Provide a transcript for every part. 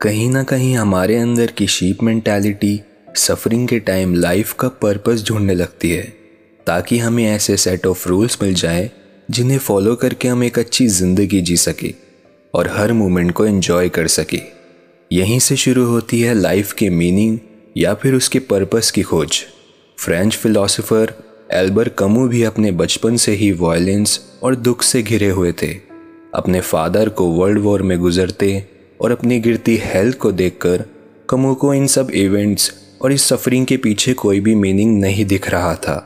कहीं ना कहीं हमारे अंदर की शीप मेंटालिटी सफरिंग के टाइम लाइफ का पर्पस ढूँढने लगती है, ताकि हमें ऐसे सेट ऑफ़ रूल्स मिल जाए, जिन्हें फॉलो करके हम एक अच्छी ज़िंदगी जी सके और हर मोमेंट को एंजॉय कर सके। यहीं से शुरू होती है लाइफ के मीनिंग या फिर उसके पर्पस की खोज। फ्रेंच फिलोसोफर एल्बर कमू भी अपने बचपन से ही वायलेंस और दुख से घिरे हुए थे। अपने फादर को वर्ल्ड वॉर में गुजरते और अपनी गिरती हेल्थ को देखकर कमू को इन सब इवेंट्स और इस सफरिंग के पीछे कोई भी मीनिंग नहीं दिख रहा था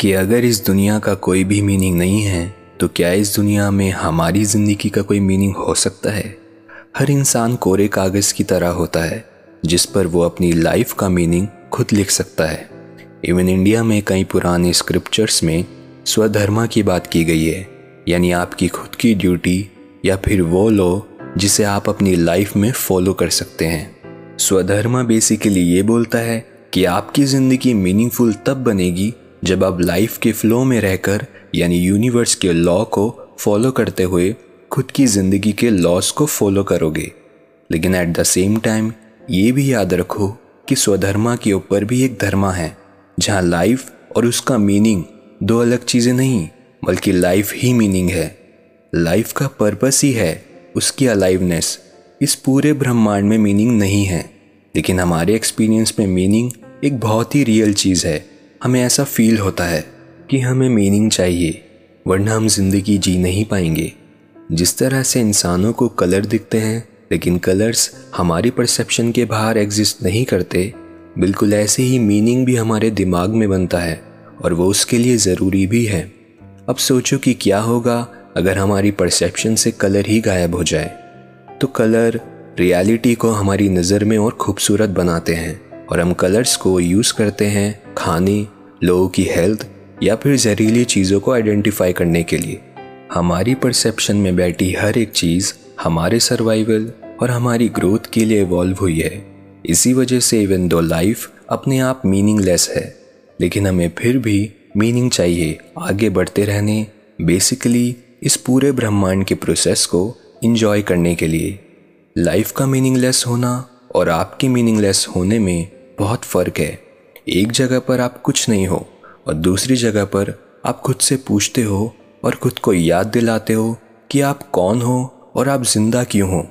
कि अगर इस दुनिया का कोई भी मीनिंग नहीं है तो क्या इस दुनिया में हमारी ज़िंदगी का कोई मीनिंग हो सकता है? हर इंसान कोरे कागज़ की तरह होता है, जिस पर वो अपनी लाइफ का मीनिंग खुद लिख सकता है। इवन इंडिया में कई पुराने स्क्रिप्चर्स में स्वधर्मा की बात की गई है, यानी आपकी खुद की ड्यूटी या फिर वो लो जिसे आप अपनी लाइफ में फॉलो कर सकते हैं। स्वधर्मा बेसिकली ये बोलता है कि आपकी ज़िंदगी मीनिंगफुल तब बनेगी जब आप लाइफ के फ्लो में रहकर, यानी यूनिवर्स के लॉ को फॉलो करते हुए खुद की ज़िंदगी के लॉस को फॉलो करोगे। लेकिन एट द सेम टाइम ये भी याद रखो कि स्वधर्मा के ऊपर भी एक धर्मा है, जहाँ लाइफ और उसका मीनिंग दो अलग चीज़ें नहीं, बल्कि लाइफ ही मीनिंग है। लाइफ का पर्पस ही है। उसकी अलाइवनेस इस पूरे ब्रह्मांड में मीनिंग नहीं है। लेकिन हमारे एक्सपीरियंस में मीनिंग एक बहुत ही रियल चीज़ है। हमें ऐसा फील होता है कि हमें मीनिंग चाहिए, वरना हम ज़िंदगी जी नहीं पाएँगे। जिस तरह से इंसानों को कलर दिखते हैं, लेकिन कलर्स हमारी परसेप्शन के बाहर एग्जिस्ट नहीं करते, बिल्कुल ऐसे ही मीनिंग भी हमारे दिमाग में बनता है, और वो उसके लिए ज़रूरी भी है। अब सोचो कि क्या होगा अगर हमारी परसेप्शन से कलर ही गायब हो जाए तो कलर रियलिटी को हमारी नज़र में और खूबसूरत बनाते हैं और हम कलर्स को यूज़ करते हैं खाने, लोगों की हेल्थ या फिर जहरीली चीज़ों को आइडेंटिफाई करने के लिए। हमारी परसेप्शन में बैठी हर एक चीज़ हमारे सर्वाइवल और हमारी ग्रोथ के लिए इवॉल्व हुई है। इसी वजह से इवन दो लाइफ अपने आप मीनिंगलेस है, लेकिन हमें फिर भी मीनिंग चाहिए आगे बढ़ते रहने बेसिकली इस पूरे ब्रह्मांड के प्रोसेस को इंजॉय करने के लिए लाइफ का मीनिंगलेस होना और आपके मीनिंगलेस होने में बहुत फ़र्क है। एक जगह पर आप कुछ नहीं हो और दूसरी जगह पर आप खुद से पूछते हो और खुद को याद दिलाते हो कि आप कौन हो और आप ज़िंदा क्यों हो।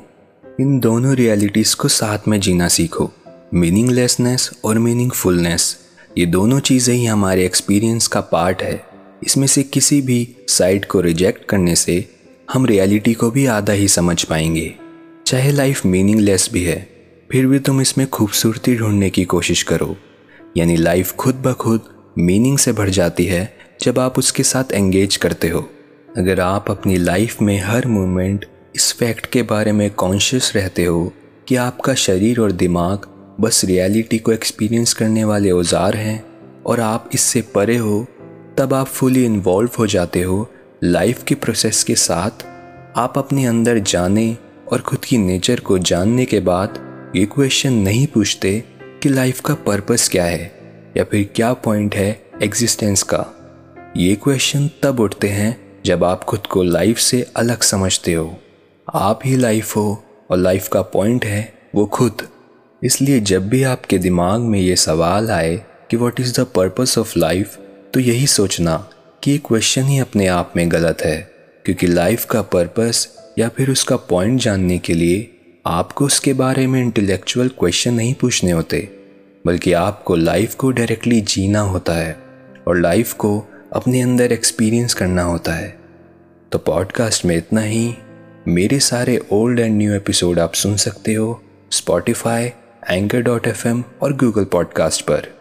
इन दोनों रियलिटीज़ को साथ में जीना सीखो। मीनिंगलेसनेस और मीनिंगफुलनेस ये दोनों चीज़ें ही हमारे एक्सपीरियंस का पार्ट है। इसमें से किसी भी साइड को रिजेक्ट करने से हम रियलिटी को भी आधा ही समझ पाएँगे। चाहे लाइफ मीनिंगलेस भी है, फिर भी तुम इसमें खूबसूरती ढूँढने की कोशिश करो। यानी लाइफ खुद ब खुद मीनिंग से भर जाती है जब आप उसके साथ एंगेज करते हो। अगर आप अपनी लाइफ में हर मोमेंट इस फैक्ट के बारे में कॉन्शियस रहते हो कि आपका शरीर और दिमाग बस रियलिटी को एक्सपीरियंस करने वाले औज़ार हैं और आप इससे परे हो तब आप फुली इन्वॉल्व हो जाते हो लाइफ के प्रोसेस के साथ। आप अपने अंदर जाने और खुद की नेचर को जानने के बाद ये क्वेश्चन नहीं पूछते कि लाइफ का पर्पस क्या है या फिर क्या पॉइंट है एग्जिस्टेंस का। ये क्वेश्चन तब उठते हैं जब आप खुद को लाइफ से अलग समझते हो। आप ही लाइफ हो और लाइफ का पॉइंट है वो खुद। इसलिए जब भी आपके दिमाग में ये सवाल आए कि what is the purpose of life तो यही सोचना कि ये क्वेश्चन ही अपने आप में गलत है, क्योंकि लाइफ का पर्पस या फिर उसका पॉइंट जानने के लिए आपको उसके बारे में इंटेलेक्चुअल क्वेश्चन नहीं पूछने होते, बल्कि आपको लाइफ को डायरेक्टली जीना होता है और लाइफ को अपने अंदर एक्सपीरियंस करना होता है। तो पॉडकास्ट में इतना ही। मेरे सारे ओल्ड एंड न्यू एपिसोड आप सुन सकते हो स्पॉटिफाई एंकर डॉट एफएम और गूगल पॉडकास्ट पर।